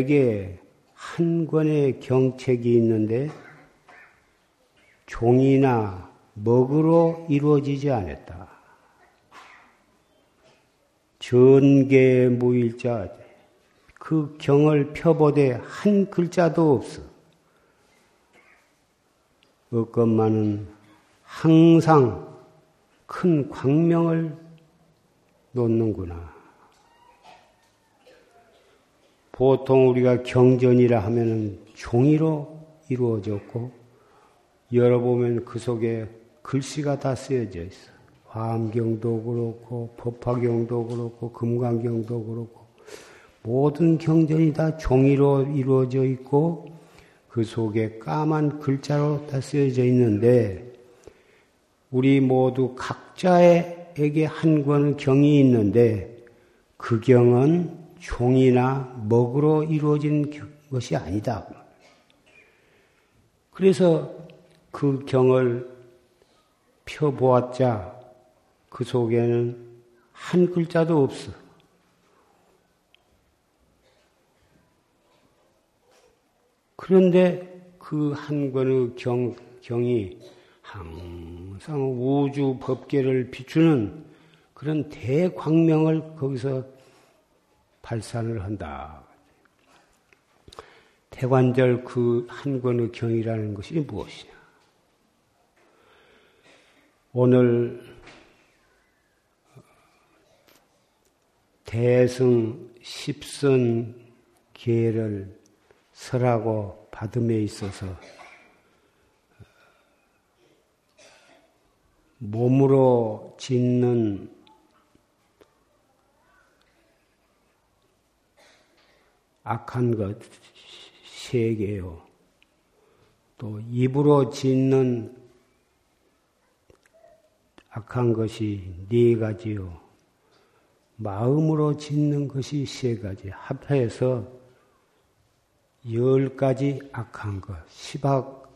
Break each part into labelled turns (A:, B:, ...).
A: 내게 한 권의 경책이 있는데 종이나 먹으로 이루어지지 않았다. 전계 무일자 그 경을 펴보되 한 글자도 없어. 없건만은 항상 큰 광명을 놓는구나. 보통 우리가 경전이라 하면은 종이로 이루어졌고 열어보면 그 속에 글씨가 다 쓰여져 있어. 화엄경도 그렇고 법화경도 그렇고 금강경도 그렇고 모든 경전이 다 종이로 이루어져 있고 그 속에 까만 글자로 다 쓰여져 있는데 우리 모두 각자에게 한 권 경이 있는데 그 경은 종이나 먹으로 이루어진 것이 아니다. 그래서 그 경을 펴보았자 그 속에는 한 글자도 없어. 그런데 그 한 권의 경, 경이 항상 우주 법계를 비추는 그런 대광명을 거기서 발산을 한다. 태관절 그 한 권의 경이라는 것이 무엇이냐? 오늘 대승 십선 계를 설하고 받음에 있어서 몸으로 짓는 악한 것 세 개요. 또 입으로 짓는 악한 것이 네 가지요. 마음으로 짓는 것이 세 가지. 합해서 열 가지 악한 것, 시박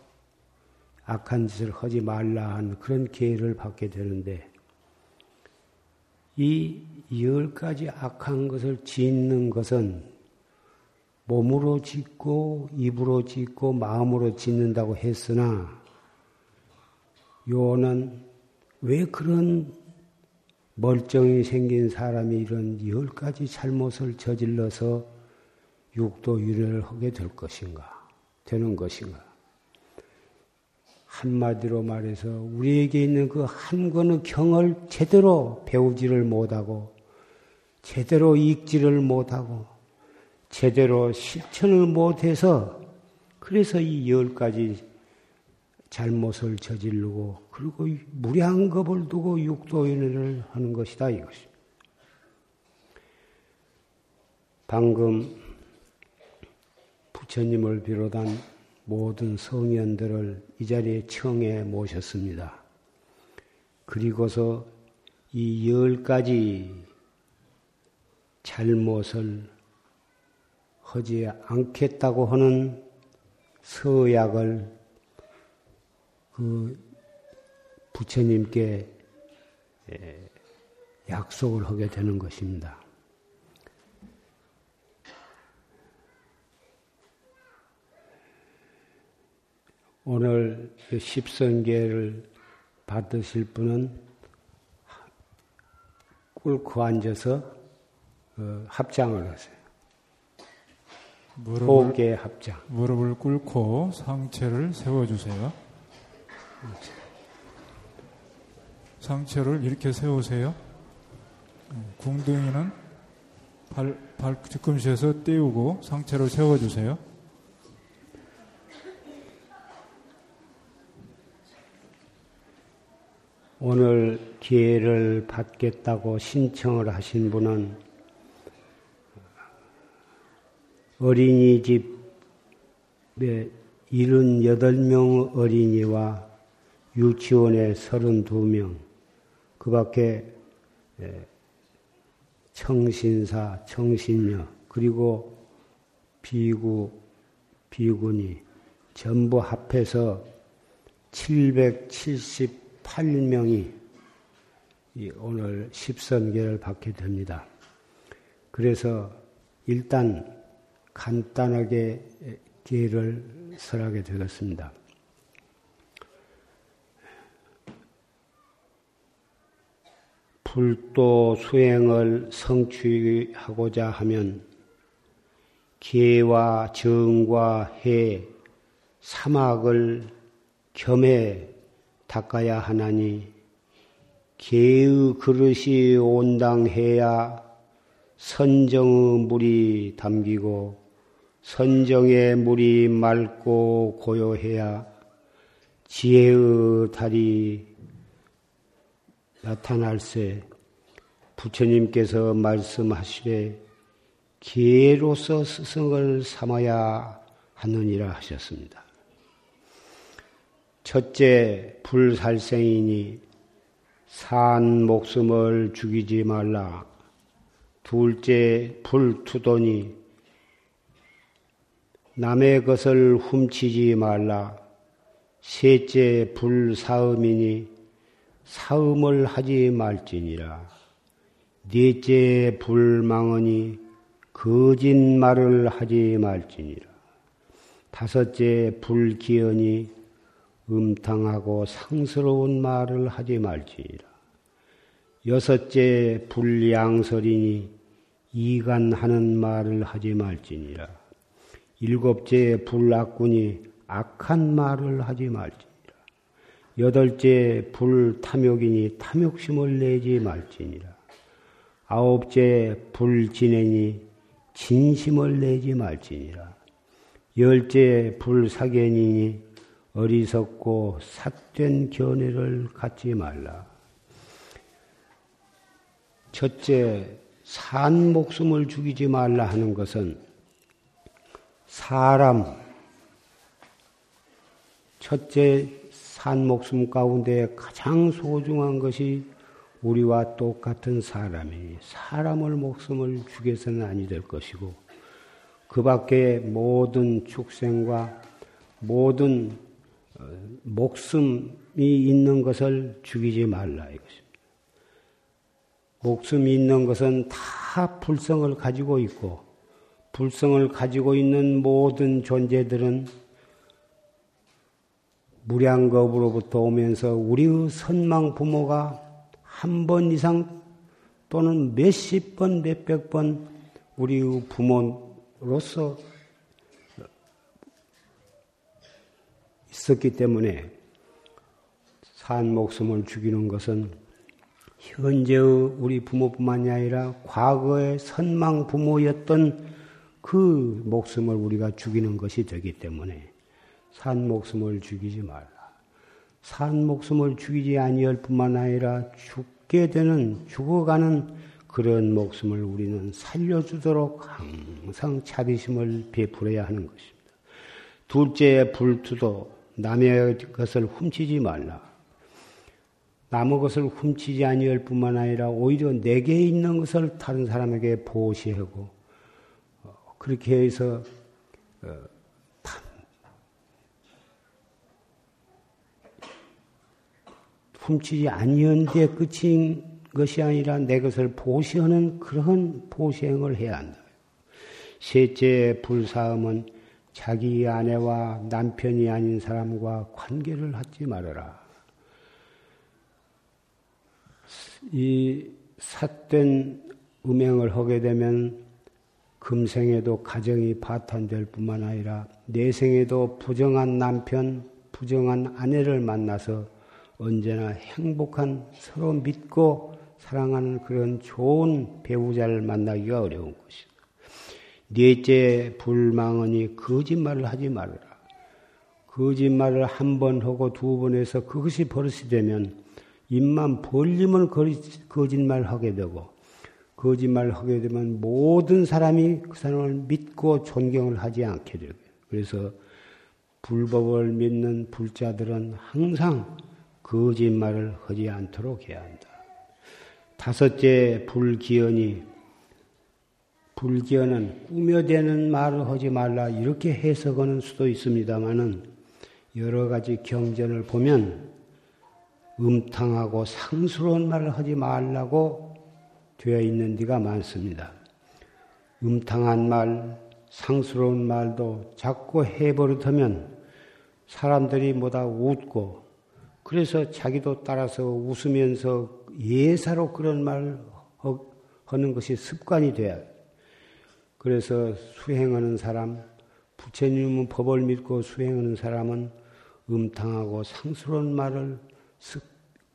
A: 악한 짓을 하지 말라 한 그런 기회를 받게 되는데, 이 열 가지 악한 것을 짓는 것은 몸으로 짓고 입으로 짓고 마음으로 짓는다고 했으나 요는 왜 그런 멀쩡히 생긴 사람이 이런 열 가지 잘못을 저질러서 육도 윤회를 하게 될 것인가? 되는 것인가? 한마디로 말해서 우리에게 있는 그 한 권의 경을 제대로 배우지를 못하고 제대로 읽지를 못하고 제대로 실천을 못해서 그래서 이 열 가지 잘못을 저지르고 그리고 무리한 겁을 두고 육도인을 하는 것이다 이것입니다. 방금 부처님을 비롯한 모든 성현들을 이 자리에 청해 모셨습니다. 그리고서 이 열 가지 잘못을 하지 않겠다고 하는 서약을 그 부처님께 약속을 하게 되는 것입니다. 오늘 그 십선계를 받으실 분은 꿇고 앉아서 어, 합장을 하세요. 무릎을, 합장.
B: 무릎을 꿇고 상체를 세워주세요. 상체를 이렇게 세우세요. 궁둥이는 발, 발 뒤꿈치에서 띄우고 상체를 세워주세요.
A: 오늘 기회를 받겠다고 신청을 하신 분은 어린이집에 78명 어린이와 유치원에 32명, 그 밖에 청신사, 청신녀, 그리고 비구, 비군이 전부 합해서 778명이 오늘 십선계를 받게 됩니다. 그래서 일단 간단하게 기회를 설하게 되었습니다. 불도 수행을 성취하고자 하면 기와 정과 해, 사막을 겸해 닦아야 하나니 개의 그릇이 온당해야 선정의 물이 담기고 선정의 물이 맑고 고요해야 지혜의 달이 나타날세 부처님께서 말씀하시되 기회로서 스승을 삼아야 하느니라 하셨습니다. 첫째, 불살생이니 산 목숨을 죽이지 말라. 둘째, 불투도니 남의 것을 훔치지 말라. 셋째, 불사음이니 사음을 하지 말지니라. 넷째, 불망언이 거짓말을 하지 말지니라. 다섯째, 불기언이 음탕하고 상스러운 말을 하지 말지니라. 여섯째, 불양설이니 이간하는 말을 하지 말지니라. 일곱째, 불악군이 악한 말을 하지 말지니라. 여덟째, 불탐욕이니 탐욕심을 내지 말지니라. 아홉째, 불진행이 진심을 내지 말지니라. 열째, 불사견이니 어리석고 삿된 견해를 갖지 말라. 첫째, 산 목숨을 죽이지 말라 하는 것은 사람, 첫째 산 목숨 가운데 가장 소중한 것이 우리와 똑같은 사람이 사람을 목숨을 죽여서는 아니 될 것이고 그 밖에 모든 축생과 모든 어, 목숨이 있는 것을 죽이지 말라 이것입니다. 목숨이 있는 것은 다 불성을 가지고 있고 불성을 가지고 있는 모든 존재들은 무량겁으로부터 오면서 우리의 선망 부모가 한 번 이상 또는 몇십 번, 몇백 번 우리의 부모로서 있었기 때문에 산 목숨을 죽이는 것은 현재의 우리 부모뿐만이 아니라 과거의 선망 부모였던 그 목숨을 우리가 죽이는 것이 되기 때문에 산 목숨을 죽이지 말라. 산 목숨을 죽이지 아니할 뿐만 아니라 죽게 되는 죽어가는 그런 목숨을 우리는 살려주도록 항상 차비심을 베풀어야 하는 것입니다. 둘째 불투도 남의 것을 훔치지 말라. 남의 것을 훔치지 아니할 뿐만 아니라 오히려 내게 있는 것을 다른 사람에게 보시하고 어, 그렇게 해서 어, 훔치지 아니한 데 끝인 것이 아니라 내 것을 보시하는 그런 보시행을 해야 한다. 셋째 불사음은 자기 아내와 남편이 아닌 사람과 관계를 하지 말아라. 이 삿된 음행을 하게 되면 금생에도 가정이 파탄될 뿐만 아니라 내생에도 부정한 남편, 부정한 아내를 만나서 언제나 행복한 서로 믿고 사랑하는 그런 좋은 배우자를 만나기가 어려운 것이다. 넷째 불망언이 거짓말을 하지 말아라. 거짓말을 한 번 하고 두 번 해서 그것이 버릇이 되면 입만 벌리면 거짓말 하게 되고 거짓말 하게 되면 모든 사람이 그 사람을 믿고 존경을 하지 않게 되고 그래서 불법을 믿는 불자들은 항상 거짓말을 하지 않도록 해야 한다. 다섯째 불기언이 불기언은 꾸며대는 말을 하지 말라 이렇게 해석하는 수도 있습니다만은 여러 가지 경전을 보면 음탕하고 상스러운 말을 하지 말라고 되어 있는 데가 많습니다. 음탕한 말, 상스러운 말도 자꾸 해버릇하면 사람들이 뭐다 웃고 그래서 자기도 따라서 웃으면서 예사로 그런 말 하는 것이 습관이 돼야 그래서 수행하는 사람, 부처님은 법을 믿고 수행하는 사람은 음탕하고 상스러운 말을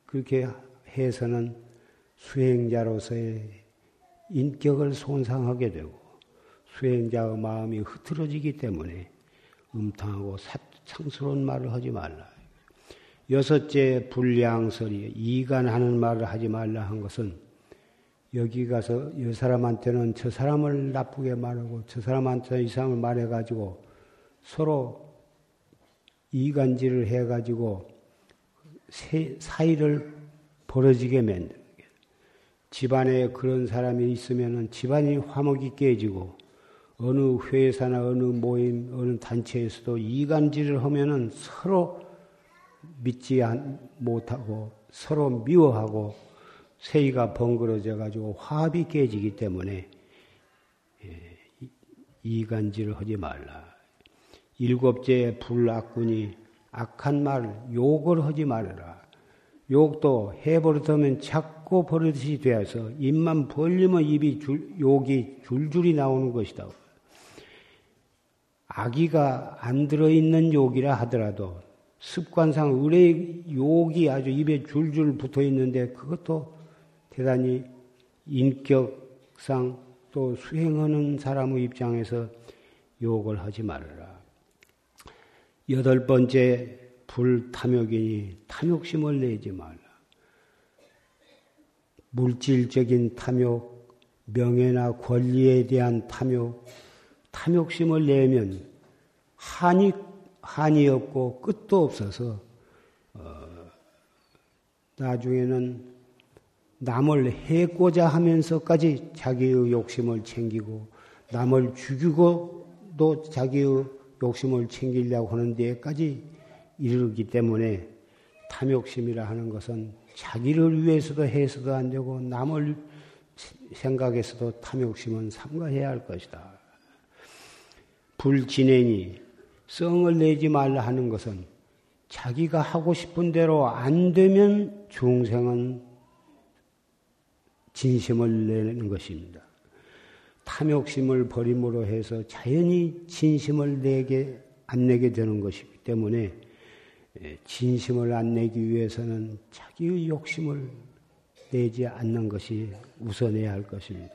A: 그렇게 해서는 수행자로서의 인격을 손상하게 되고 수행자의 마음이 흐트러지기 때문에 음탕하고 상스러운 말을 하지 말라. 여섯째 불량설이 이간하는 말을 하지 말라 한 것은 여기 가서 이 사람한테는 저 사람을 나쁘게 말하고 저 사람한테는 이 사람을 말해가지고 서로 이간질을 해가지고 사이를 벌어지게 게 집안에 그런 사람이 있으면 집안이 화목이 깨지고 어느 회사나 어느 모임, 어느 단체에서도 이간질을 하면은 서로 믿지 못하고 서로 미워하고 세이가 번거로져 가지고 화합이 깨지기 때문에 예, 이간질을 하지 말라. 일곱째 불악군이 악한 말, 욕을 하지 말아라. 욕도 해버릇하면 자꾸 버릇이 되어서 입만 벌리면 입이 줄, 욕이 줄줄이 나오는 것이다. 아기가 안 들어있는 욕이라 하더라도 습관상 의뢰 욕이 아주 입에 줄줄 붙어 있는데 그것도 대단히 인격상 또 수행하는 사람의 입장에서 욕을 하지 말아라. 여덟 번째 불탐욕이니 탐욕심을 내지 말라. 물질적인 탐욕, 명예나 권리에 대한 탐욕, 탐욕심을 내면 한이 한이 없고 끝도 없어서 어, 나중에는 남을 해고자 하면서까지 자기의 욕심을 챙기고 남을 죽이고도 자기의 욕심을 챙기려고 하는 데까지 이르기 때문에 탐욕심이라 하는 것은 자기를 위해서도 해서도 안 되고 남을 생각해서도 탐욕심은 삼가해야 할 것이다. 불진행이 성을 내지 말라 하는 것은 자기가 하고 싶은 대로 안 되면 중생은 진심을 내는 것입니다. 탐욕심을 버림으로 해서 자연히 진심을 내게 안 내게 되는 것이기 때문에 예, 진심을 안 내기 위해서는 자기의 욕심을 내지 않는 것이 우선해야 할 것입니다.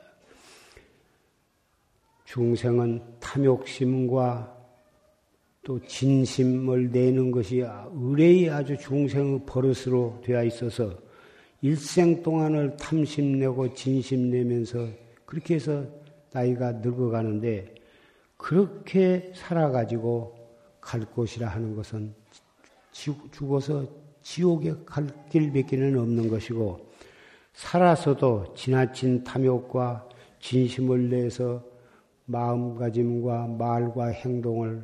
A: 중생은 탐욕심과 또 진심을 내는 것이 의뢰이 아주 중생의 버릇으로 되어 있어서 일생 동안을 탐심내고 진심내면서 그렇게 해서 나이가 늙어가는데 그렇게 살아가지고 갈 곳이라 하는 것은 죽어서 지옥에 갈 길밖에는 없는 것이고 살아서도 지나친 탐욕과 진심을 내서 마음가짐과 말과 행동을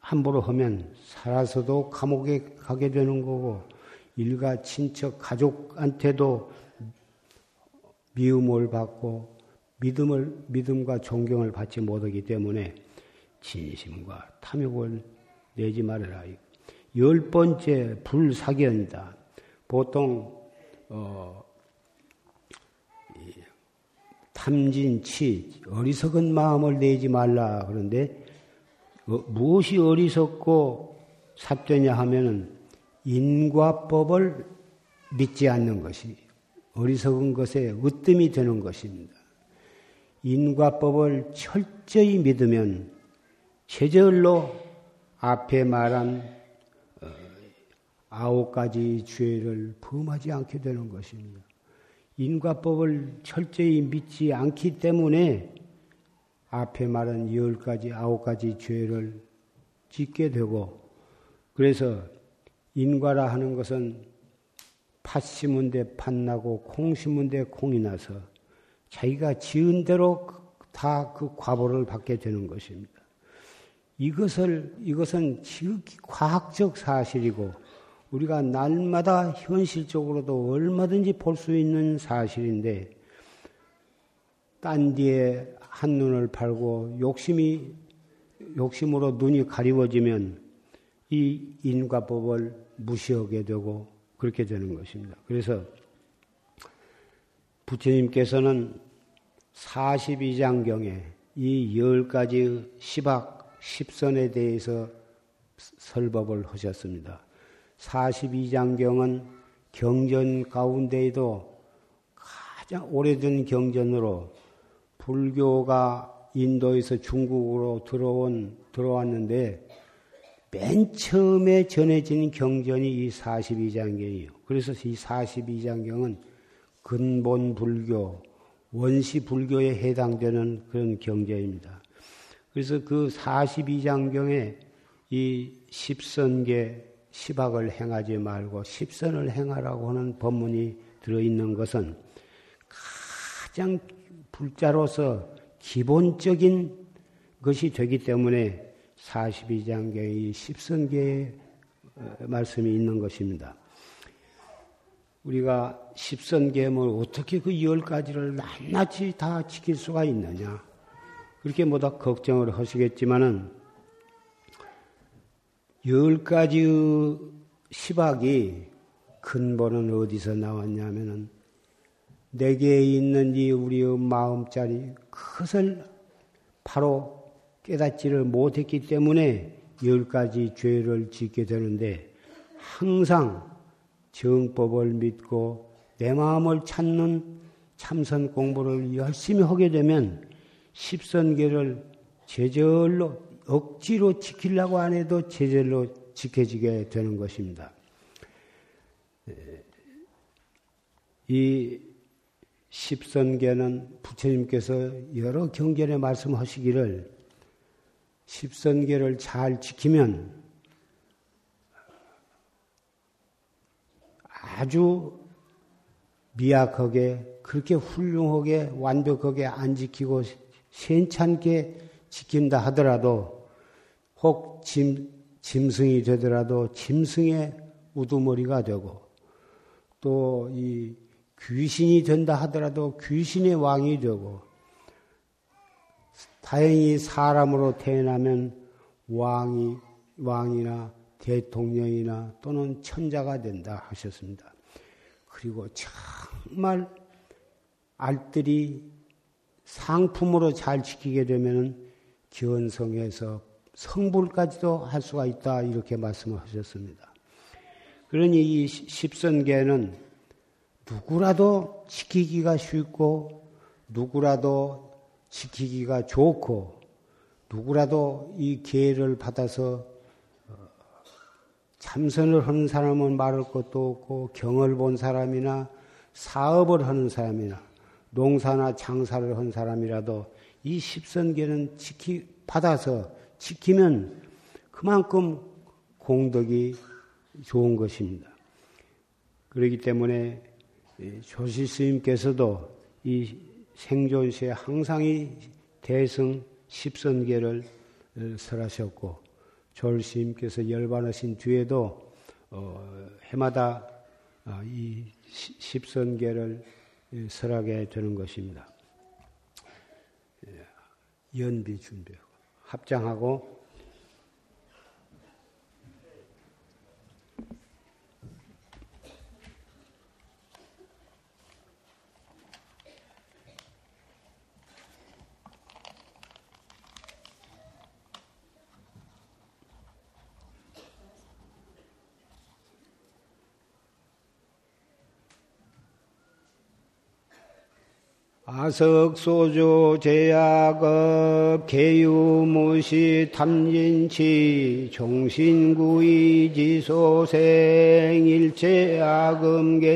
A: 함부로 하면 살아서도 감옥에 가게 되는 거고 일가 친척 가족한테도 미움을 받고 믿음을 믿음과 존경을 받지 못하기 때문에 진심과 탐욕을 내지 말아라. 열 번째 불사견이다. 보통 어, 탐진치 어리석은 마음을 내지 말라 그런데 어, 무엇이 어리석고 삽되냐 하면은 인과법을 믿지 않는 것이 어리석은 것에 으뜸이 되는 것입니다. 인과법을 철저히 믿으면 최절로 앞에 말한 어, 아홉 가지 죄를 범하지 않게 되는 것입니다. 인과법을 철저히 믿지 않기 때문에 앞에 말한 열 가지, 아홉 가지 죄를 짓게 되고, 그래서 인과라 하는 것은 팥 심은 데 팥나고 콩 심은 데 콩이 나서 자기가 지은 대로 다 그 과보를 받게 되는 것입니다. 이것을, 이것은 지극히 과학적 사실이고, 우리가 날마다 현실적으로도 얼마든지 볼 수 있는 사실인데, 딴 뒤에 한눈을 팔고 욕심이, 욕심으로 눈이 가리워지면 이 인과법을 무시하게 되고 그렇게 되는 것입니다. 그래서 부처님께서는 42장경에 이 열 가지 시박, 십선에 대해서 설법을 하셨습니다. 42장경은 경전 가운데에도 가장 오래된 경전으로 불교가 인도에서 중국으로 들어온, 들어왔는데 맨 처음에 전해진 경전이 이 42장경이에요. 그래서 이 42장경은 근본 불교, 원시 불교에 해당되는 그런 경전입니다. 그래서 그 42장경에 이 십선계 시박을 행하지 말고 십선을 행하라고 하는 법문이 들어있는 것은 가장 불자로서 기본적인 것이 되기 때문에 42장계의 십선계의 어, 말씀이 있는 것입니다. 우리가 십선계물 어떻게 그 열 가지를 낱낱이 다 지킬 수가 있느냐. 그렇게 뭐다 걱정을 하시겠지만은 열 가지의 시박이 근본은 어디서 나왔냐면은 내게 있는 이 우리의 마음자리 그것을 바로 깨닫지를 못했기 때문에 열 가지 죄를 짓게 되는데 항상 정법을 믿고 내 마음을 찾는 참선 공부를 열심히 하게 되면 십선계를 제절로 억지로 지키려고 안 해도 제절로 지켜지게 되는 것입니다. 이 십선계는 부처님께서 여러 경전에 말씀하시기를 십선계를 잘 지키면 아주 미약하게 그렇게 훌륭하게 완벽하게 안 지키고 괜찮게 지킨다 하더라도 혹 짐, 짐승이 되더라도 짐승의 우두머리가 되고 또 이 귀신이 된다 하더라도 귀신의 왕이 되고 다행히 사람으로 태어나면 왕이 왕이나 대통령이나 또는 천자가 된다 하셨습니다. 그리고 정말 알뜰히 상품으로 잘 지키게 되면 견성해서 성불까지도 할 수가 있다 이렇게 말씀을 하셨습니다. 그러니 이 십선계는 누구라도 지키기가 쉽고 누구라도 지키기가 좋고 누구라도 이 기회를 받아서 어, 참선을 하는 사람은 말할 것도 없고 경을 본 사람이나 사업을 하는 사람이나 농사나 장사를 한 사람이라도 이 십선계는 지키, 받아서 지키면 그만큼 공덕이 좋은 것입니다. 그렇기 때문에 조시 스님께서도 이 생존시에 항상 이 대승 십선계를 설하셨고 졸 스님께서 열반하신 뒤에도 어, 해마다 어, 이 십선계를 설하게 되는 것입니다. 예, 연비 준비하고 합장하고 아석소조 제약업 개유무시 탐진치 종신구이 지소생 일체아금개참에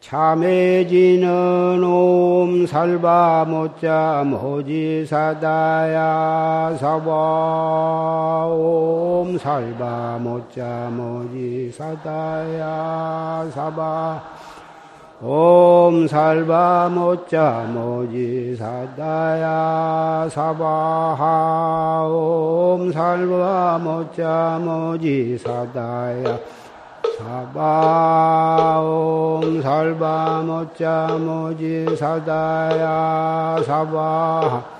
A: 참해지는 옴 살바 못자 모지사다야 사바 옴 살바 못자 모지사다야 사바 옴 살바 모자 모지 사다야 사바하 옴 살바 모자 모지 사다야 사바 옴 살바 모자 모지 사다야 사바하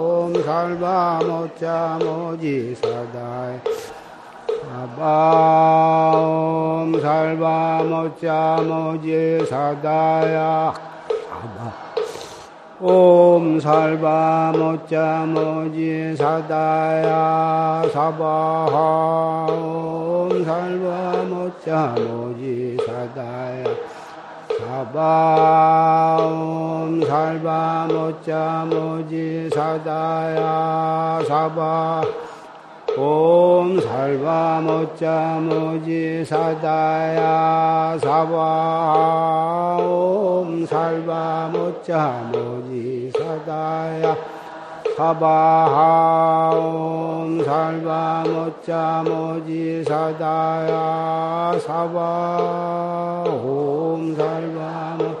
A: 살바 모자 모지 사다야 사바 옴 살바 모자 모지 사다야 사바 옴 살바 모자 모지 사다야 사바하 옴 살바 모자 모지 사다야 사바 옴 살바 모자 모지 사다야 사바. 옴 살바 모자 모지 사다야 사바. 옴 살바 모자 모지 사다야 사바하 옴 살바 모자 모지 사다야 사바 옴 살바 모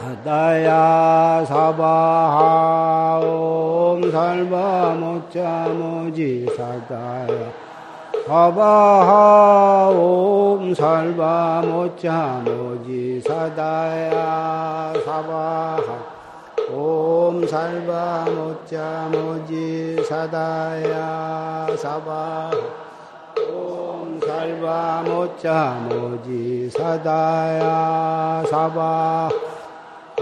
A: 사다야 사바하 옴 살바 모자 모지 사다야 사바하 옴 살바 모자 모지 사다야 사바하 옴 살바 모자 모지 사다야 사바 옴 살바 모자 모지 사다야 사바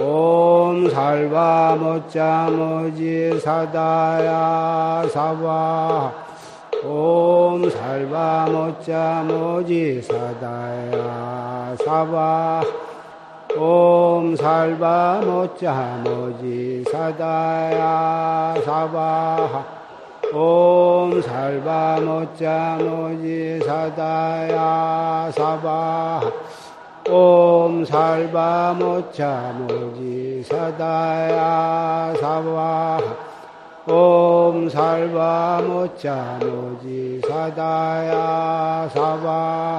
A: 옴 살바 모자 모지 사다야 사바 옴 살바 모자 모지 사다야 사바 옴 살바 모자 모지 사다야 사바 옴 살바 모자 모지 사다야 사바 옴 살바 모자 모지 사다야 사바 옴 살바 모자 모지 사다야 사바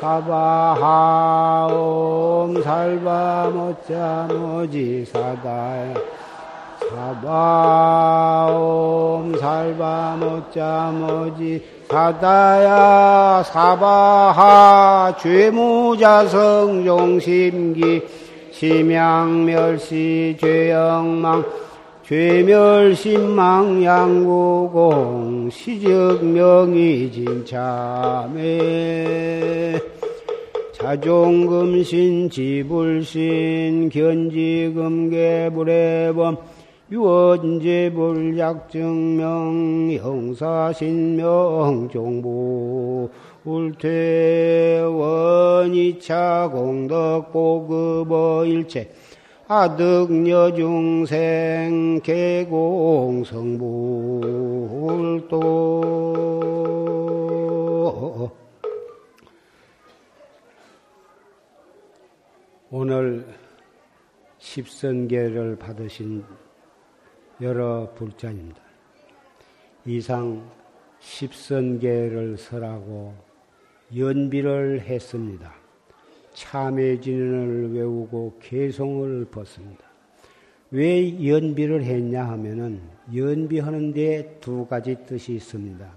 A: 사바하 옴 살바 모자 모지 사다야 사바 옴 살바 모자 모지 사다야. 사바하 죄무자성 용심기 심양멸시 죄영망 죄멸심망 양구공 시적명이진참에 자종금신 지불신 견지금계불해범 유언제불약증명 형사신명 종부 울퇴원이차 공덕 보급어 일체 아득여중생 개공성불도 오늘 십선계를 받으신 여러 불자입니다. 이상 십선계를 설하고 연비를 했습니다. 참회진을 외우고 개송을 벗습니다. 왜 연비를 했냐 하면은 연비하는데 두 가지 뜻이 있습니다.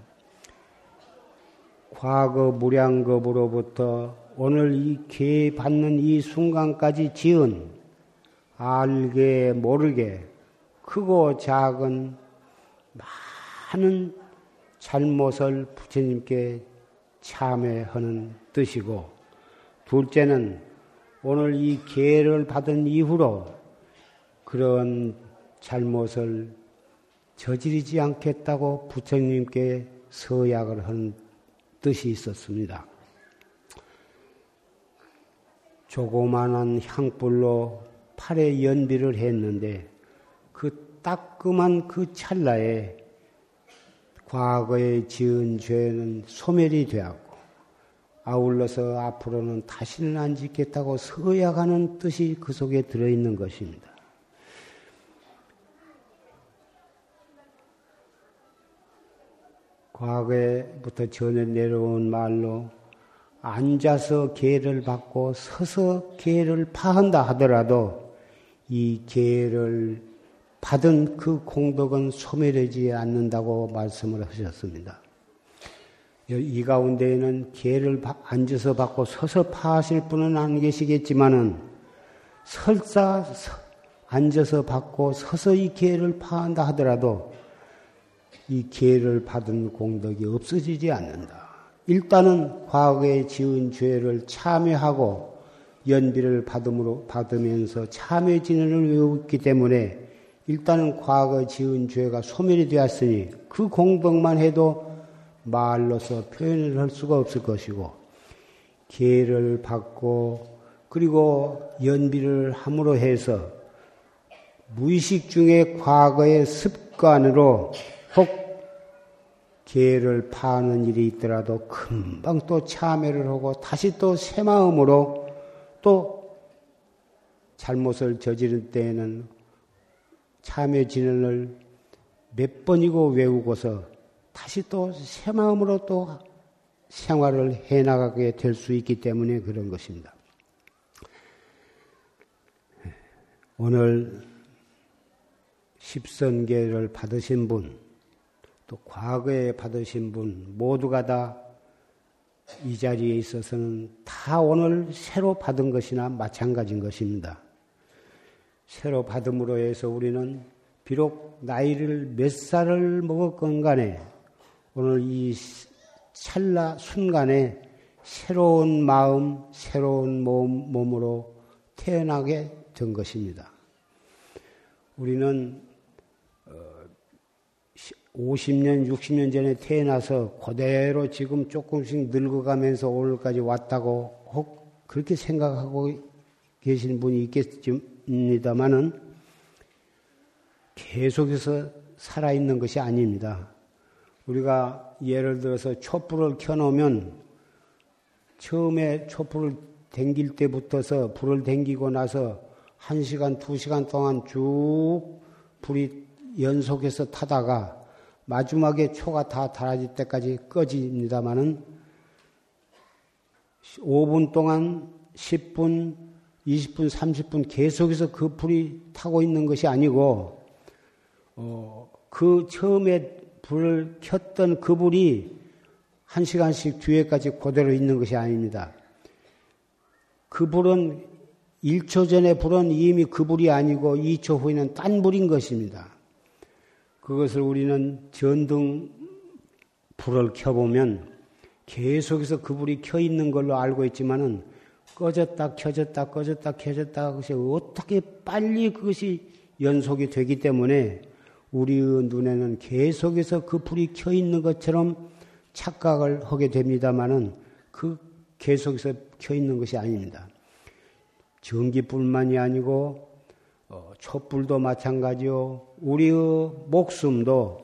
A: 과거 무량겁으로부터 오늘 이 개 받는 이 순간까지 지은 알게 모르게 크고 작은 많은 잘못을 부처님께 참회하는 뜻이고 둘째는 오늘 이 기회를 받은 이후로 그런 잘못을 저지르지 않겠다고 부처님께 서약을 한 뜻이 있었습니다. 조그마한 향불로 팔에 연비를 했는데 그 따끔한 그 찰나에 과거에 지은 죄는 소멸이 되었고 아울러서 앞으로는 다시는 안 짓겠다고 서약하는 뜻이 그 속에 들어있는 것입니다. 과거에부터 전해 내려온 말로 앉아서 계를 받고 서서 계를 파한다 하더라도 이 계를 받은 그 공덕은 소멸하지 않는다고 말씀을 하셨습니다. 이 가운데에는 기회를 앉아서 받고 서서 파하실 분은 안 계시겠지만은 설사 앉아서 받고 서서 이 기회를 파한다 하더라도 이 기회를 받은 공덕이 없어지지 않는다. 일단은 과거에 지은 죄를 참회하고 연비를 받음으로 받으면서 참회 진언을 외웠기 때문에 일단은 과거 지은 죄가 소멸이 되었으니 그 공덕만 해도 말로서 표현을 할 수가 없을 것이고 기회를 받고 그리고 연비를 함으로 해서 무의식 중에 과거의 습관으로 혹 기회를 파는 일이 있더라도 금방 또 참회를 하고 다시 또 새 마음으로 또 잘못을 저지른 때에는 참회 진언을 몇 번이고 외우고서 다시 또 새 마음으로 또 생활을 해 나가게 될 수 있기 때문에 그런 것입니다. 오늘 십선계를 받으신 분, 또 과거에 받으신 분 모두가 다 이 자리에 있어서는 다 오늘 새로 받은 것이나 마찬가지인 것입니다. 새로 받음으로 해서 우리는 비록 나이를 몇 살을 먹었건 간에 오늘 이 찰나 순간에 새로운 마음, 새로운 몸, 몸으로 태어나게 된 것입니다. 우리는 50년, 어, 60년 전에 태어나서 그대로 지금 조금씩 늙어가면서 오늘까지 왔다고 혹 그렇게 생각하고 계신 분이 있겠습니다만은 계속해서 살아있는 것이 아닙니다. 우리가 예를 들어서 촛불을 켜놓으면 처음에 촛불을 댕길 때부터서 불을 댕기고 나서 한 시간, 두 시간 동안 쭉 불이 연속해서 타다가 마지막에 초가 다 달아질 때까지 꺼집니다마는 5분 동안 10분, 20분, 30분 계속해서 그 불이 타고 있는 것이 아니고, 어, 그 처음에 불을 켰던 그 불이 한 시간씩 뒤에까지 그대로 있는 것이 아닙니다. 그 불은 1초 전에 불은 이미 그 불이 아니고 2초 후에는 딴 불인 것입니다. 그것을 우리는 전등 불을 켜보면 계속해서 그 불이 켜 있는 걸로 알고 있지만은 꺼졌다 켜졌다 꺼졌다 켜졌다 그것이 어떻게 빨리 그것이 연속이 되기 때문에 우리의 눈에는 계속해서 그 불이 켜 있는 것처럼 착각을 하게 됩니다만은 그 계속해서 켜 있는 것이 아닙니다. 전기뿐만이 아니고 어, 촛불도 마찬가지요. 우리의 목숨도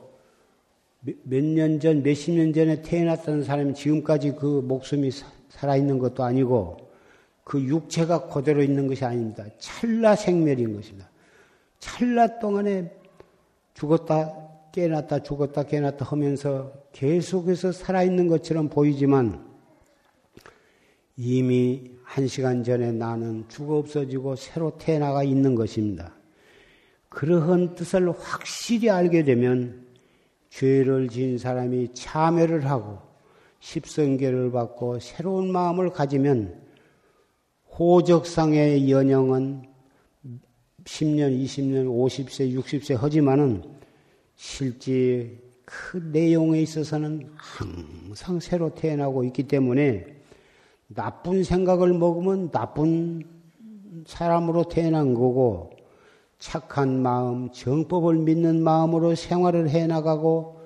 A: 몇 년 전, 몇십 년 전에 태어났던 사람이 지금까지 그 목숨이 살아있는 것도 아니고 그 육체가 그대로 있는 것이 아닙니다. 찰나 생멸인 것입니다. 찰나 동안에 죽었다 깨났다 죽었다 깨났다 하면서 계속해서 살아있는 것처럼 보이지만 이미 한 시간 전에 나는 죽어 없어지고 새로 태어나가 있는 것입니다. 그러한 뜻을 확실히 알게 되면 죄를 지은 사람이 참회를 하고 십성계를 받고 새로운 마음을 가지면 호적상의 연영은 10년, 20년, 50세, 60세 하지만은 실제 그 내용에 있어서는 항상 새로 태어나고 있기 때문에 나쁜 생각을 먹으면 나쁜 사람으로 태어난 거고 착한 마음, 정법을 믿는 마음으로 생활을 해 나가고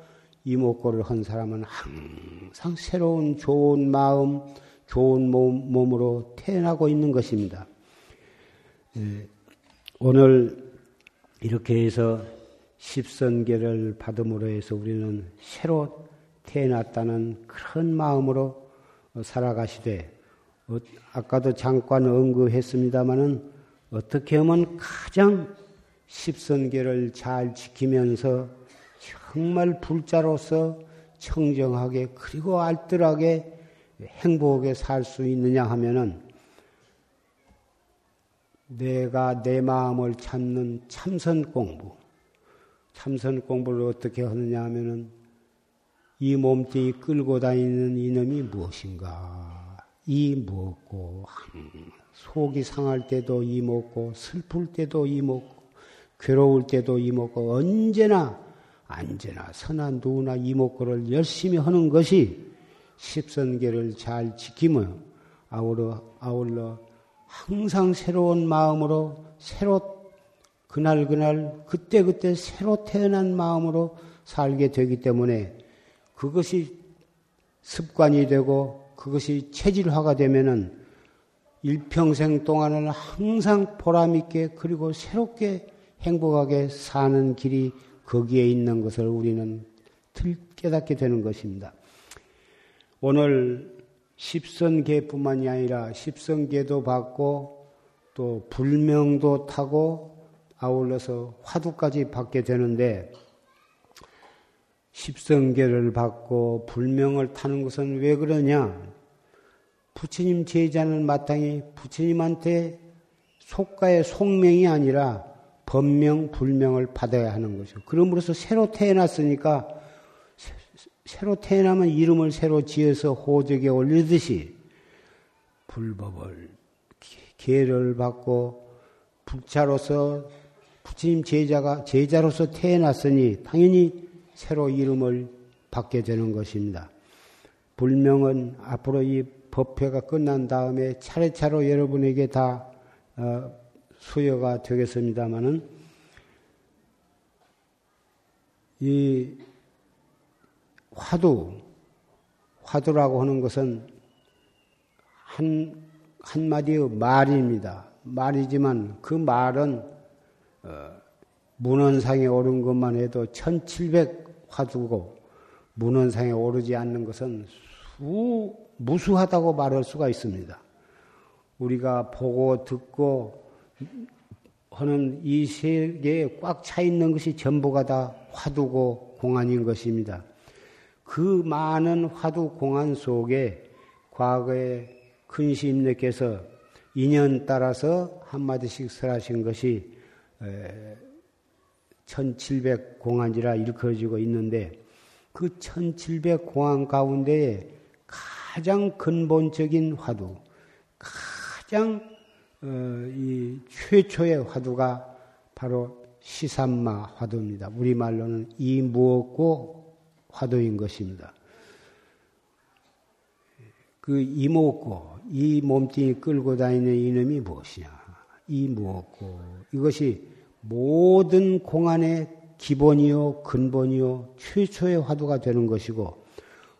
A: 이목구를 한 사람은 항상 새로운 좋은 마음, 좋은 몸, 몸으로 태어나고 있는 것입니다. 예, 오늘 이렇게 해서 십선계를 받음으로 해서 우리는 새로 태어났다는 그런 마음으로 살아가시되 어, 아까도 잠깐 언급했습니다마는 어떻게 하면 가장 십선계를 잘 지키면서 정말 불자로서 청정하게 그리고 알뜰하게 행복하게 살 수 있느냐 하면은 내가 내 마음을 찾는 참선 공부. 참선 공부를 어떻게 하느냐 하면은 이 몸뚱이 끌고 다니는 이놈이 무엇인가? 이 먹고 속이 상할 때도 이 먹고 슬플 때도 이 먹고 괴로울 때도 이 먹고 언제나 언제나 선한 누구나 이 먹고를 열심히 하는 것이 십선계를 잘 지키며 아울러 아울러 항상 새로운 마음으로 새로 그날 그날 그때 그때 새로 태어난 마음으로 살게 되기 때문에 그것이 습관이 되고 그것이 체질화가 되면은 일평생 동안은 항상 보람있게 그리고 새롭게 행복하게 사는 길이 거기에 있는 것을 우리는 깨닫게 되는 것입니다. 오늘 십선계뿐만이 아니라 십선계도 받고 또 불명도 타고 아울러서 화두까지 받게 되는데 십성계를 받고 불명을 타는 것은 왜 그러냐? 부처님 제자는 마땅히 부처님한테 속가의 속명이 아니라 법명, 불명을 받아야 하는 것이죠. 그럼으로써 새로 태어났으니까 새로 태어나면 이름을 새로 지어서 호적에 올리듯이 불법을 계를 받고 불자로서 부처님 제자가 제자로서 태어났으니 당연히 새로 이름을 받게 되는 것입니다. 불명은 앞으로 이 법회가 끝난 다음에 차례차례 여러분에게 다 어, 수여가 되겠습니다만은 이 화두, 화두라고 하는 것은 한, 한마디의 말입니다. 말이지만 그 말은 어, 문헌상에 오른 것만 해도 1700 화두고 문헌상에 오르지 않는 것은 수, 무수하다고 말할 수가 있습니다. 우리가 보고 듣고 하는 이 세계에 꽉 차 있는 것이 전부가 다 화두고 공안인 것입니다. 그 많은 화두 공안 속에 과거에 큰 시인님께서 인연 따라서 한마디씩 설하신 것이 1700 공안이라 일컬어지고 있는데 그 1700 공안 가운데에 가장 근본적인 화두, 가장 어, 이 최초의 화두가 바로 시산마 화두입니다. 우리말로는 이 무엇고 화두인 것입니다. 그 이목고, 이 몸뚱이 끌고 다니는 이놈이 무엇이냐? 이 무엇고, 이것이 모든 공안의 기본이요, 근본이요, 최초의 화두가 되는 것이고,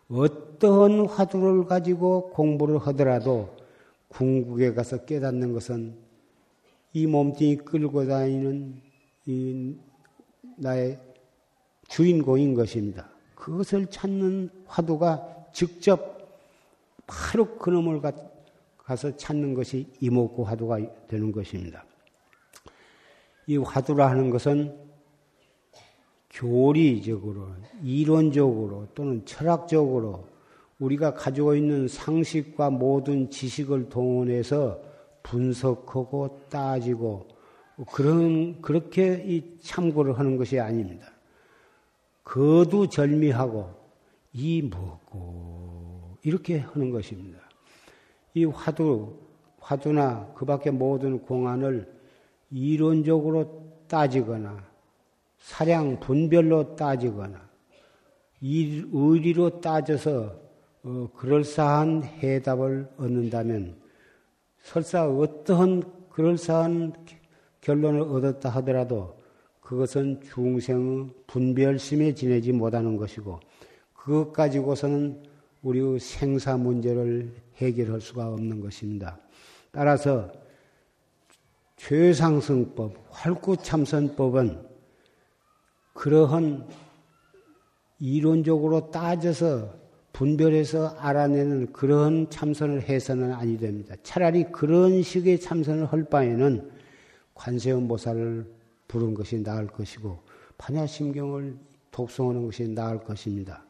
A: 어떠한 화두를 가지고 공부를 하더라도 궁극에 가서 깨닫는 것은 이 몸뚱이 끌고 다니는 이 나의 주인공인 것입니다. 그것을 찾는 화두가 직접 바로 그놈을 가서 찾는 것이 이목구 화두가 되는 것입니다. 이 화두라 하는 것은 교리적으로, 이론적으로 또는 철학적으로 우리가 가지고 있는 상식과 모든 지식을 동원해서 분석하고 따지고 그런 그렇게 이 참고를 하는 것이 아닙니다. 거두절미하고 이 뭐고 이렇게 하는 것입니다. 이 화두 화두나 그밖에 모든 공안을 이론적으로 따지거나 사량 분별로 따지거나 의리로 따져서 어, 그럴싸한 해답을 얻는다면 설사 어떠한 그럴싸한 결론을 얻었다 하더라도 그것은 중생의 분별심에 지내지 못하는 것이고 그것 가지고서는 우리의 생사 문제를 해결할 수가 없는 것입니다. 따라서 최상승법, 활구참선법은 그러한 이론적으로 따져서 분별해서 알아내는 그런 참선을 해서는 아니 됩니다. 차라리 그런 식의 참선을 할 바에는 관세음보살을 부른 것이 나을 것이고 반야심경을 독송하는 것이 나을 것입니다.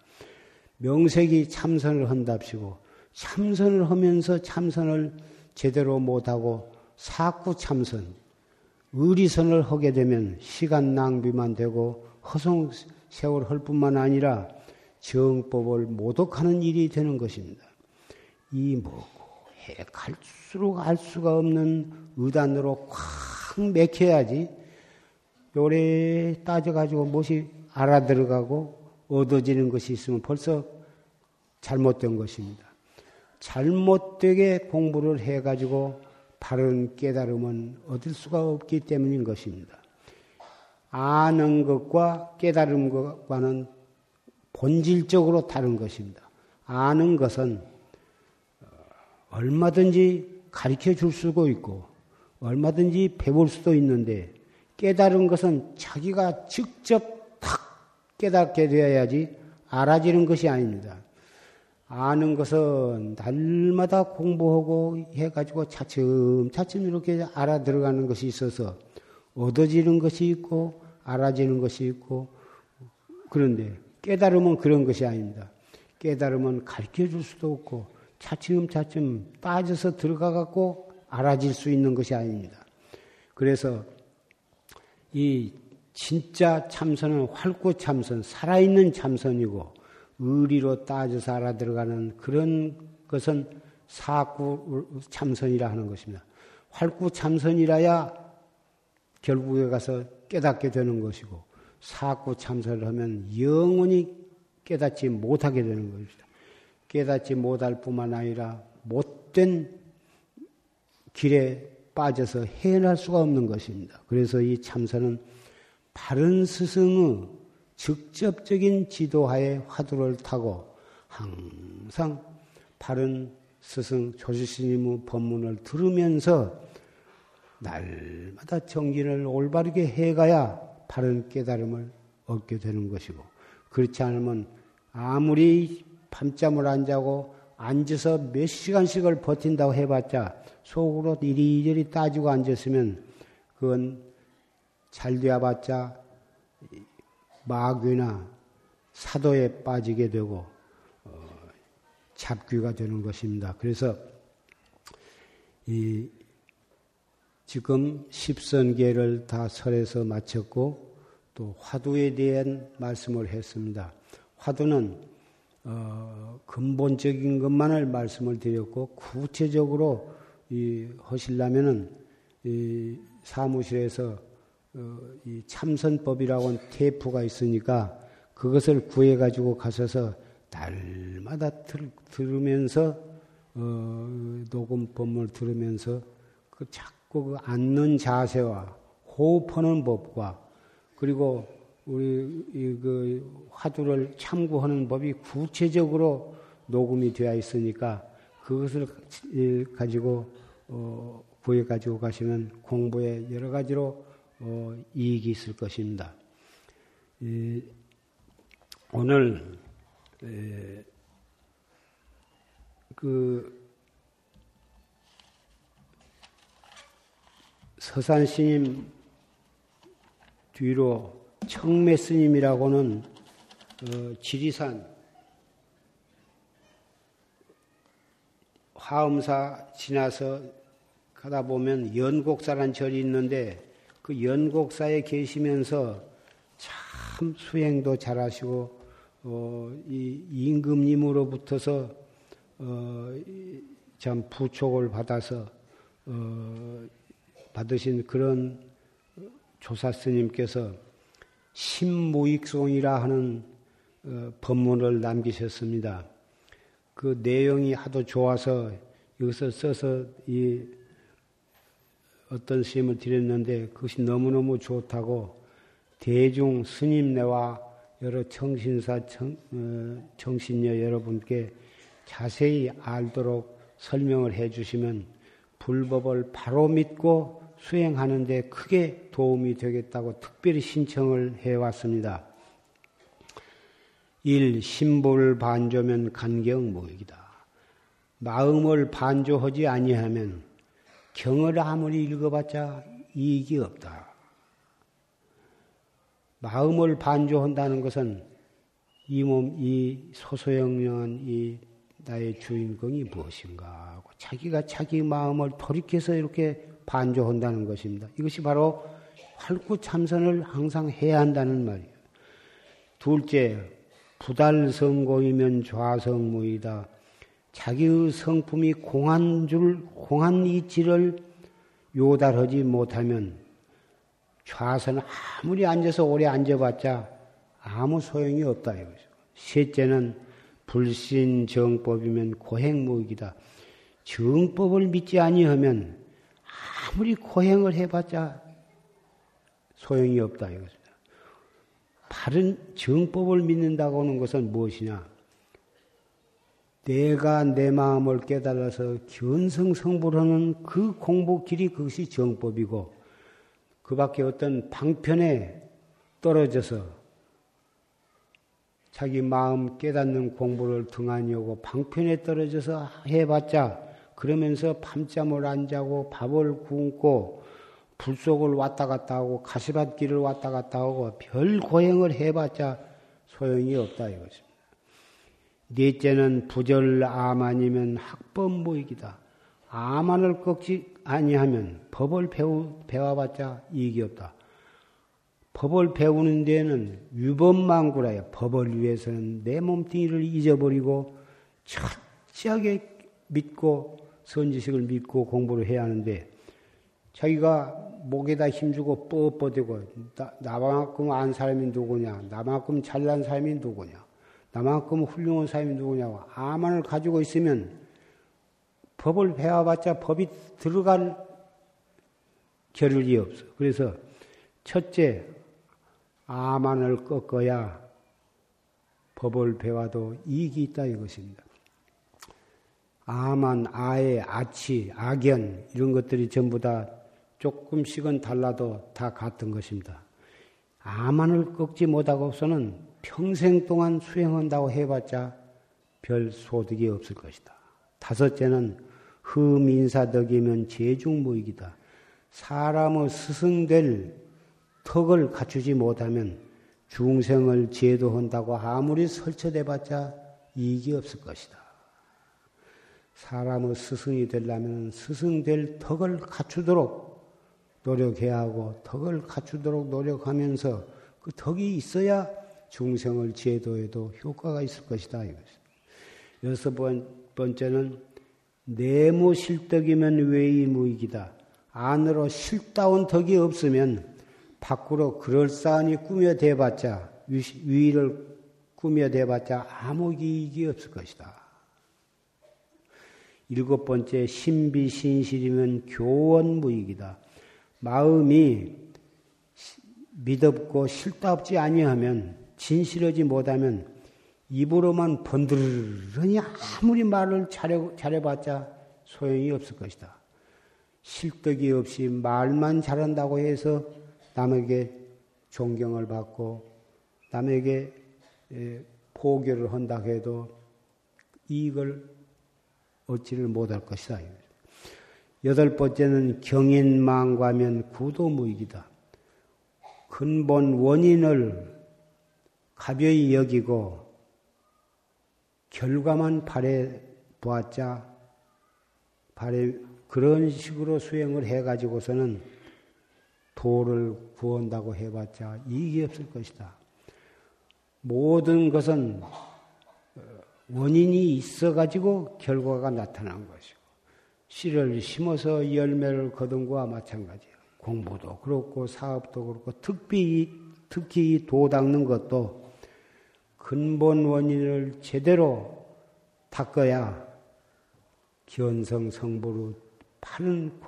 A: 명색이 참선을 한답시고 참선을 하면서 참선을 제대로 못하고 사구 참선, 의리선을 하게 되면 시간 낭비만 되고 허송 세월 할 뿐만 아니라 정법을 모독하는 일이 되는 것입니다. 이 뭐고 해 갈수록 알 수가 없는 의단으로 꽉 맥혀야지 요래 따져가지고 무엇이 알아들어가고 얻어지는 것이 있으면 벌써 잘못된 것입니다. 잘못되게 공부를 해가지고 바른 깨달음은 얻을 수가 없기 때문인 것입니다. 아는 것과 깨달음과는 본질적으로 다른 것입니다. 아는 것은 어, 얼마든지 가르쳐 줄 수도 있고, 얼마든지 배울 수도 있는데, 깨달은 것은 자기가 직접 탁 깨닫게 되어야지 알아지는 것이 아닙니다. 아는 것은 날마다 공부하고 해가지고 차츰 차츰 이렇게 알아 들어가는 것이 있어서 얻어지는 것이 있고 알아지는 것이 있고 그런데 깨달음은 그런 것이 아닙니다. 깨달음은 가르쳐 줄 수도 없고 차츰차츰 빠져서 들어가 갖고 알아질 수 있는 것이 아닙니다. 그래서 이 진짜 참선은 활구 참선, 살아있는 참선이고 의리로 따져서 알아들어가는 그런 것은 사구 참선이라 하는 것입니다. 활구 참선이라야 결국에 가서 깨닫게 되는 것이고 사구 참선을 하면 영원히 깨닫지 못하게 되는 것입니다. 깨닫지 못할 뿐만 아니라 못된 길에 빠져서 헤어날 수가 없는 것입니다. 그래서 이 참선은 바른 스승의 직접적인 지도하에 화두를 타고 항상 바른 스승 조지스님의 법문을 들으면서 날마다 정진을 올바르게 해가야 바른 깨달음을 얻게 되는 것이고 그렇지 않으면 아무리 밤잠을 안 자고 앉아서 몇 시간씩을 버틴다고 해봤자 속으로 이리저리 따지고 앉았으면 그건 잘 되어봤자 마귀나 사도에 빠지게 되고 어, 잡귀가 되는 것입니다. 그래서 이 지금 십선계를 다 설해서 마쳤고 또 화두에 대한 말씀을 했습니다. 화두는 어, 근본적인 것만을 말씀을 드렸고 구체적으로 이, 하시려면은 이 사무실에서 어, 이 참선법이라고 하는 테이프가 있으니까 그것을 구해 가지고 가셔서 날마다 들, 들으면서 어, 녹음 법문을 들으면서 그 자꾸 그 앉는 자세와 호흡하는 법과 그리고 우리 그 화두를 참고하는 법이 구체적으로 녹음이 되어 있으니까 그것을 가지고 어, 구해 가지고 가시면 공부에 여러 가지로 어, 이익이 있을 것입니다. 오늘 그 서산 스님 뒤로 청매 스님이라고는 어, 지리산 화엄사 지나서 가다 보면 연곡사란 절이 있는데 그 연곡사에 계시면서 참 수행도 잘하시고 어, 이 임금님으로부터서 어, 참 부촉을 받아서 어, 받으신 그런 조사 스님께서 신무익송이라 하는 어, 법문을 남기셨습니다. 그 내용이 하도 좋아서 여기서 써서 이 어떤 시임을 드렸는데 그것이 너무너무 좋다고 대중 스님네와 여러 청신사 청, 어, 청신녀 여러분께 자세히 알도록 설명을 해 주시면 불법을 바로 믿고 수행하는 데 크게 도움이 되겠다고 특별히 신청을 해 왔습니다. 1. 심볼 반조면 간경무익이다. 마음을 반조하지 아니하면 경을 아무리 읽어봤자 이익이 없다. 마음을 반조한다는 것은 이 몸, 이 소소영령한 이 나의 주인공이 무엇인가 하고 자기가 자기 마음을 돌이켜서 이렇게 반조한다는 것입니다. 이것이 바로 활구 참선을 항상 해야 한다는 말이에요. 둘째, 부달성고이면 좌성무이다. 자기의 성품이 공한 줄, 공한 이치를 요달하지 못하면 좌선 아무리 앉아서 오래 앉아봤자 아무 소용이 없다 이거죠. 셋째는 불신 정법이면 고행무익이다. 정법을 믿지 아니하면 아무리 고행을 해봤자 소용이 없다 이거죠. 바른 정법을 믿는다고 하는 것은 무엇이냐? 내가 내 마음을 깨달아서 견성성불하는 그 공부 길이 그것이 정법이고 그 밖에 어떤 방편에 떨어져서 자기 마음 깨닫는 공부를 등한히 하고 방편에 떨어져서 해봤자 그러면서 밤잠을 안 자고 밥을 굶고 불 속을 왔다 갔다 하고 가시밭길을 왔다 갔다 하고 별 고행을 해봤자 소용이 없다 이것입니다. 넷째는 부절암 아니면 학법무익이다. 암만을 꺾지 아니하면 법을 배워봤자 이익이 없다. 법을 배우는 데는 유법망구라요. 법을 위해서는 내 몸뚱이를 잊어버리고 철저하게 믿고 선지식을 믿고 공부를 해야 하는데 자기가 목에다 힘주고 뻣뻣대고 나, 나만큼 안 사람이 누구냐 나만큼 잘난 사람이 누구냐 나만큼 훌륭한 사람이 누구냐고 아만을 가지고 있으면 법을 배워봤자 법이 들어갈 겨를이 없어. 그래서 첫째 아만을 꺾어야 법을 배워도 이익이 있다 이것입니다. 아만, 아의, 아치, 악연 이런 것들이 전부 다 조금씩은 달라도 다 같은 것입니다. 아만을 꺾지 못하고서는 평생 동안 수행한다고 해봤자 별 소득이 없을 것이다. 다섯째는 흠인사덕이면 제중무익이다. 사람의 스승될 턱을 갖추지 못하면 중생을 제도한다고 아무리 설쳐대봤자 이익이 없을 것이다. 사람의 스승이 되려면 스승 될 턱을 갖추도록 노력해야 하고 덕을 갖추도록 노력하면서 그 덕이 있어야 중생을 제도에도 효과가 있을 것이다. 여섯 번째는 내무 실덕이면 외이 무익이다. 안으로 실다운 덕이 없으면 밖으로 그럴싸하니 꾸며대봤자 위를 꾸며대봤자 아무 이익이 없을 것이다. 일곱 번째 신비신실이면 교원무익이다. 마음이 믿었고 실답지 아니하면 진실하지 못하면 입으로만 번들으니 아무리 말을 잘해, 잘해봤자 소용이 없을 것이다. 실덕이 없이 말만 잘한다고 해서 남에게 존경을 받고 남에게 포교를 한다 해도 이익을 얻지를 못할 것이다. 여덟 번째는 경인망과면 구도무익이다. 근본 원인을 가벼이 여기고 결과만 바래 보았자 바래 그런 식으로 수행을 해가지고서는 도를 구한다고 해봤자 이익이 없을 것이다. 모든 것은 원인이 있어가지고 결과가 나타난 것이고 씨를 심어서 열매를 거둔 것과 마찬가지야. 공부도 그렇고 사업도 그렇고 특히 특히 도 닦는 것도 근본 원인을 제대로 닦아야 견성 성부로 파는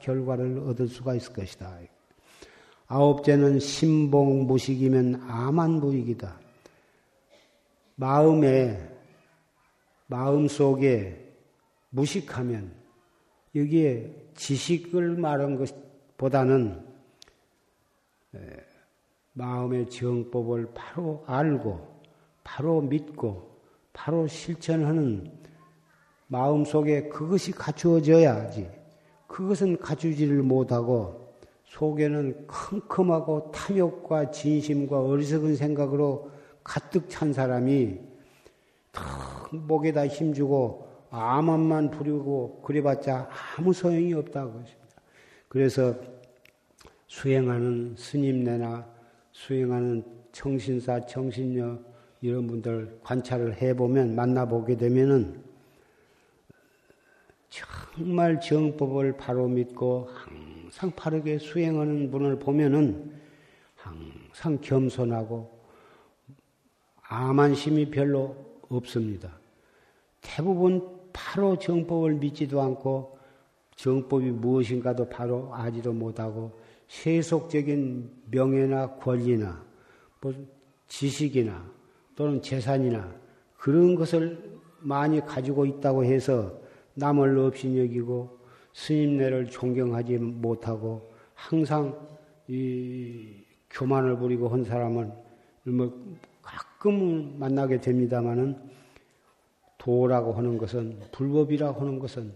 A: 결과를 얻을 수가 있을 것이다. 아홉째는 신봉 무식이면 아만 무익이다. 마음에 마음 속에 무식하면 여기에 지식을 말한 것보다는 마음의 정법을 바로 알고 바로 믿고 바로 실천하는 마음 속에 그것이 갖추어져야지. 그것은 갖추지를 못하고 속에는 컴컴하고 탐욕과 진심과 어리석은 생각으로 가득 찬 사람이 턱 목에다 힘주고 암암만 부리고 그래봤자 아무 소용이 없다고 것입니다. 그래서 수행하는 스님네나 수행하는 청신사, 청신녀 이런 분들 관찰을 해보면 만나보게 되면은 정말 정법을 바로 믿고 항상 바르게 수행하는 분을 보면은 항상 겸손하고 암한심이 별로 없습니다. 대부분 바로 정법을 믿지도 않고 정법이 무엇인가도 바로 아지도 못하고 세속적인 명예나 권리나 뭐 지식이나 또는 재산이나 그런 것을 많이 가지고 있다고 해서 남을 없이 여기고 스님네를 존경하지 못하고 항상 이 교만을 부리고 한 사람은 뭐 가끔 만나게 됩니다마는 도라고 하는 것은 불법이라고 하는 것은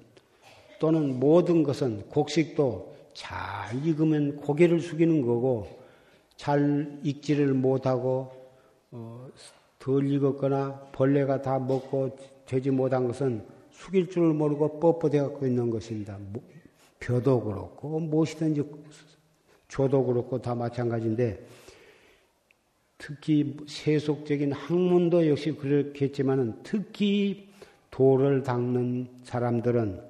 A: 또는 모든 것은 곡식도 잘 익으면 고개를 숙이는 거고 잘 익지를 못하고 어, 덜 익었거나 벌레가 다 먹고 되지 못한 것은 숙일 줄을 모르고 뻣뻣해 갖고 있는 것입니다. 벼도 그렇고 무엇이든지 조도 그렇고 다 마찬가지인데 특히 세속적인 학문도 역시 그렇겠지만은 특히 도를 닦는 사람들은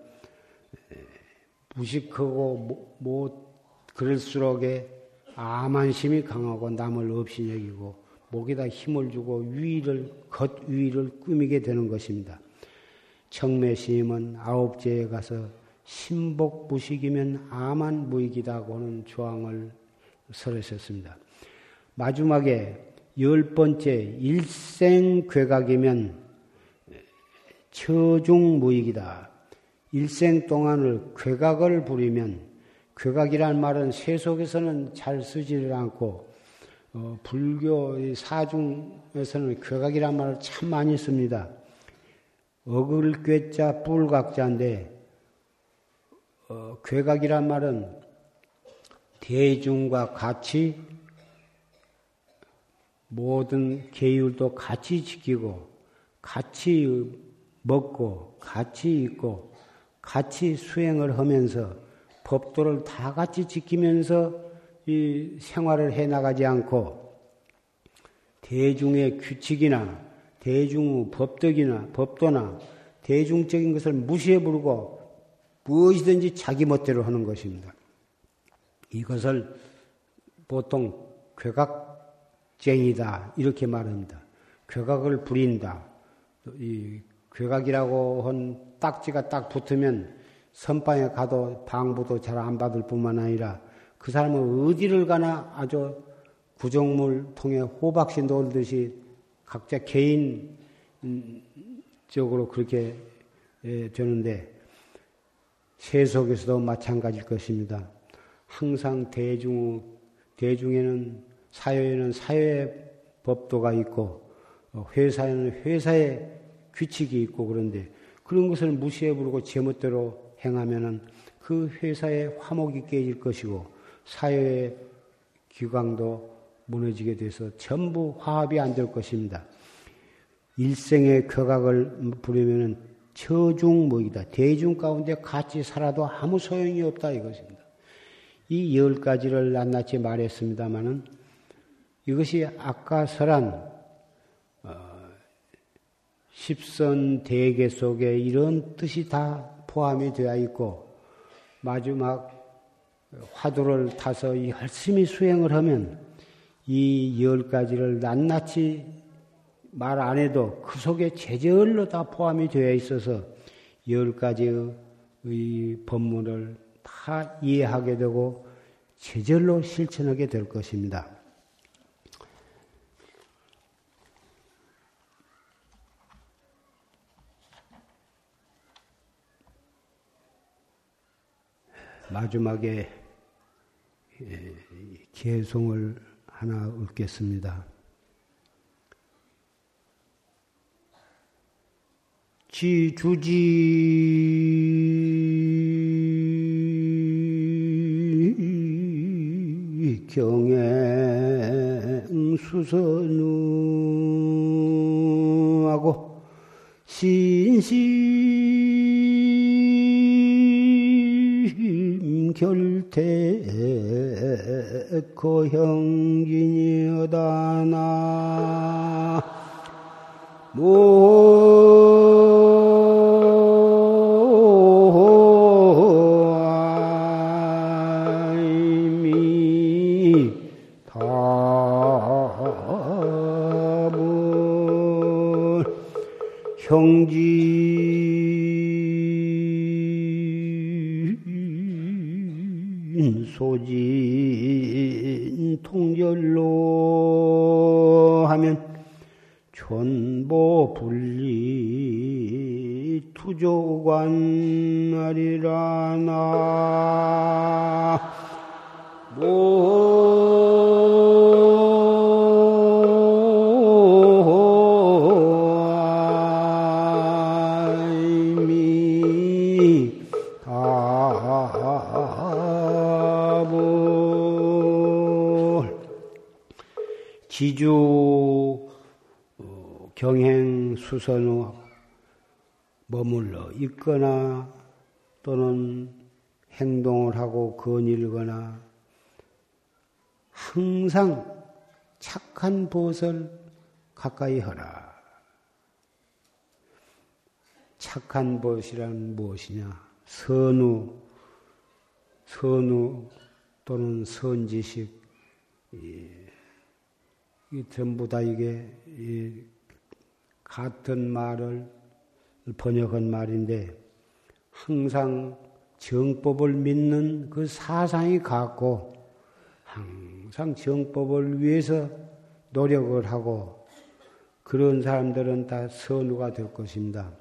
A: 무식하고 못 그럴수록에 암한심이 강하고 남을 없이 여기고 목에다 힘을 주고 위를 겉 위를 꾸미게 되는 것입니다. 청매심은 아홉째에 가서 신복 무식이면 암한 무익이다고 하는 조항을 설하셨습니다. 마지막에 열 번째 일생 괴각이면 처중 무익이다. 일생 동안을 괴각을 부리면 괴각이란 말은 세속에서는 잘 쓰지를 않고 어, 불교 사중에서는 괴각이란 말을 참 많이 씁니다. 어글 꾀자 뿔각자인데 어, 괴각이란 말은 대중과 같이 모든 계율도 같이 지키고 같이 먹고 같이 있고 같이 수행을 하면서 법도를 다 같이 지키면서 이 생활을 해 나가지 않고 대중의 규칙이나 대중의 법덕이나 법도나 대중적인 것을 무시해 부르고 무엇이든지 자기 멋대로 하는 것입니다. 이것을 보통 괴각쟁이다 이렇게 말합니다. 괴각을 부린다. 이 괴각이라고 한 딱지가 딱 붙으면 선방에 가도 방부도 잘 안 받을 뿐만 아니라 그 사람은 어디를 가나 아주 구정물 통해 호박씨 놀듯이 각자 개인적으로 그렇게 예, 되는데 세속에서도 마찬가지일 것입니다. 항상 대중 대중에는 사회에는 사회 법도가 있고 어, 회사에는 회사의 규칙이 있고 그런데 그런 것을 무시해 부르고 제멋대로 행하면은 그 회사의 화목이 깨질 것이고 사회의 기강도 무너지게 돼서 전부 화합이 안 될 것입니다. 일생의 쾌각을 부리면은 처중목이다. 대중 가운데 같이 살아도 아무 소용이 없다 이것입니다. 이 열 가지를 낱낱이 말했습니다마는 이것이 아까 설한 어, 십선 대계 속에 이런 뜻이 다 포함이 되어 있고 마지막 화두를 타서 열심히 수행을 하면 이 열 가지를 낱낱이 말 안 해도 그 속에 제절로 다 포함이 되어 있어서 열 가지의 법문을 다 이해하게 되고 제절로 실천하게 될 것입니다. 마지막에 개송을 하나 읊겠습니다. 지주지 경행 수선우하고 신심 결태 거형진이여다나 지주 어, 경행 수선후 머물러 있거나 또는 행동을 하고 거닐거나 항상 착한 벗을 가까이 하라. 착한 벗이란 무엇이냐? 선우, 선우 또는 선지식, 이, 이 전부 다 이게 이 같은 말을 번역한 말인데 항상 정법을 믿는 그 사상이 같고 항상 정법을 위해서 노력을 하고 그런 사람들은 다 선우가 될 것입니다.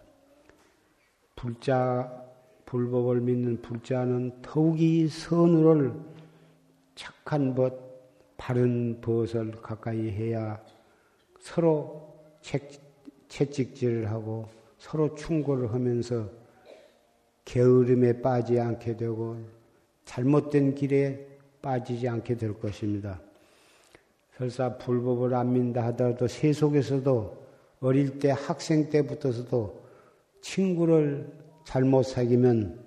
A: 불자, 불법을 믿는 불자는 더욱이 선우를 착한 벗, 바른 벗을 가까이 해야 서로 채, 채찍질을 하고 서로 충고를 하면서 게으름에 빠지지 않게 되고 잘못된 길에 빠지지 않게 될 것입니다. 설사 불법을 안 믿는다 하더라도 세속에서도 어릴 때 학생 때부터서도 친구를 잘못 사귀면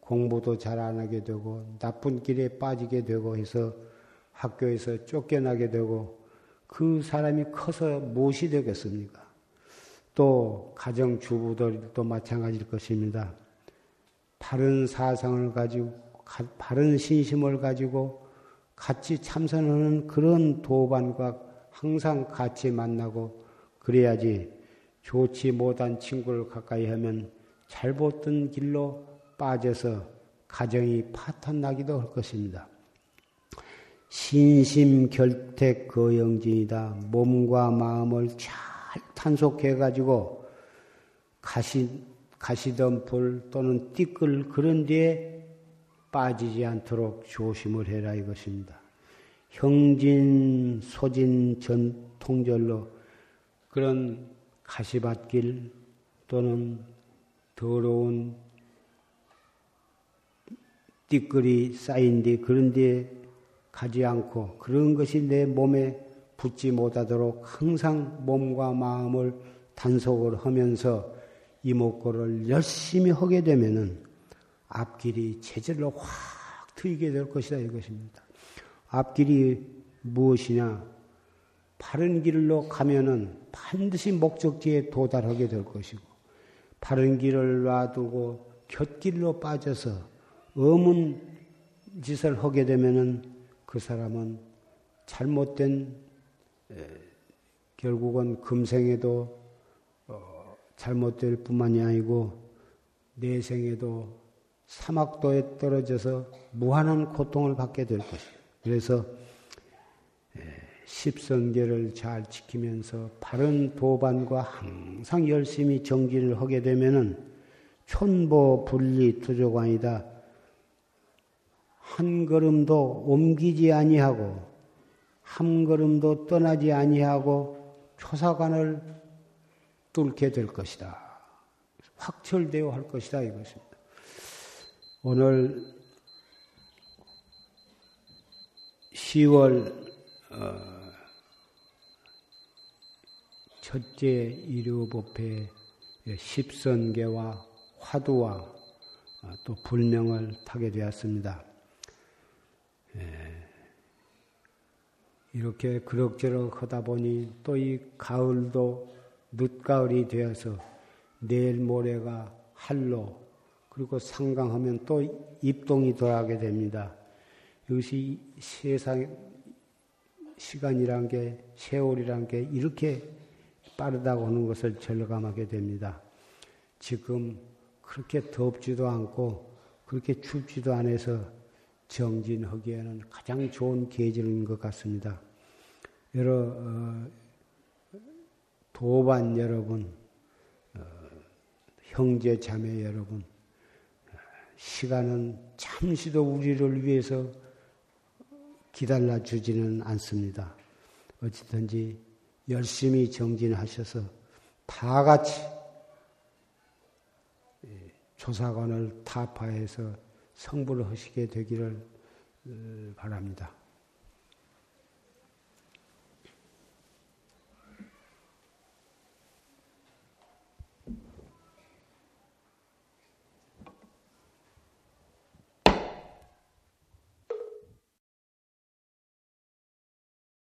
A: 공부도 잘 안 하게 되고 나쁜 길에 빠지게 되고 해서 학교에서 쫓겨나게 되고 그 사람이 커서 무엇이 되겠습니까? 또 가정 주부들도 마찬가지일 것입니다. 바른 사상을 가지고 바른 신심을 가지고 같이 참선하는 그런 도반과 항상 같이 만나고 그래야지 좋지 못한 친구를 가까이 하면 잘못된 길로 빠져서 가정이 파탄 나기도 할 것입니다. 신심 결택 거영진이다. 몸과 마음을 잘 탄속해 가지고 가시, 가시던 불 또는 띠끌 그런 데에 빠지지 않도록 조심을 해라 이것입니다. 형진, 소진, 전 통절로 그런 가시밭길 또는 더러운 띠끌이 쌓인 데 그런 데에 가지 않고 그런 것이 내 몸에 붙지 못하도록 항상 몸과 마음을 단속을 하면서 이목구를 열심히 하게 되면은 앞길이 체질로 확 트이게 될 것이다 이것입니다. 앞길이 무엇이냐? 바른 길로 가면은 반드시 목적지에 도달하게 될 것이고 바른 길을 놔두고 곁길로 빠져서 어문 짓을 하게 되면은 그 사람은 잘못된 결국은 금생에도 어, 잘못될 뿐만이 아니고 내생에도 사막도에 떨어져서 무한한 고통을 받게 될 것이에요. 그래서 십성계를 잘 지키면서 바른 도반과 항상 열심히 정진을 하게 되면은 촌보 분리 투조관이다. 한 걸음도 옮기지 아니하고 한 걸음도 떠나지 아니하고 초사관을 뚫게 될 것이다. 확철되어 할 것이다 이것입니다. 오늘 10월 어, 첫째 일요법회 십선계와 화두와 어, 또 불명을 타게 되었습니다. 이렇게 그럭저럭 하다 보니 또 이 가을도 늦가을이 되어서 내일 모레가 할로 그리고 상강하면 또 입동이 돌아가게 됩니다. 이것이 세상 시간이란 게 세월이란 게 이렇게 빠르다고 하는 것을 절감하게 됩니다. 지금 그렇게 덥지도 않고 그렇게 춥지도 않아서 정진하기에는 가장 좋은 계절인 것 같습니다. 여러 어, 도반 여러분, 어, 형제 자매 여러분, 시간은 잠시도 우리를 위해서 기다려 주지는 않습니다. 어찌든지 열심히 정진하셔서 다 같이 조사관을 타파해서 성불을 하시게 되기를 어, 바랍니다.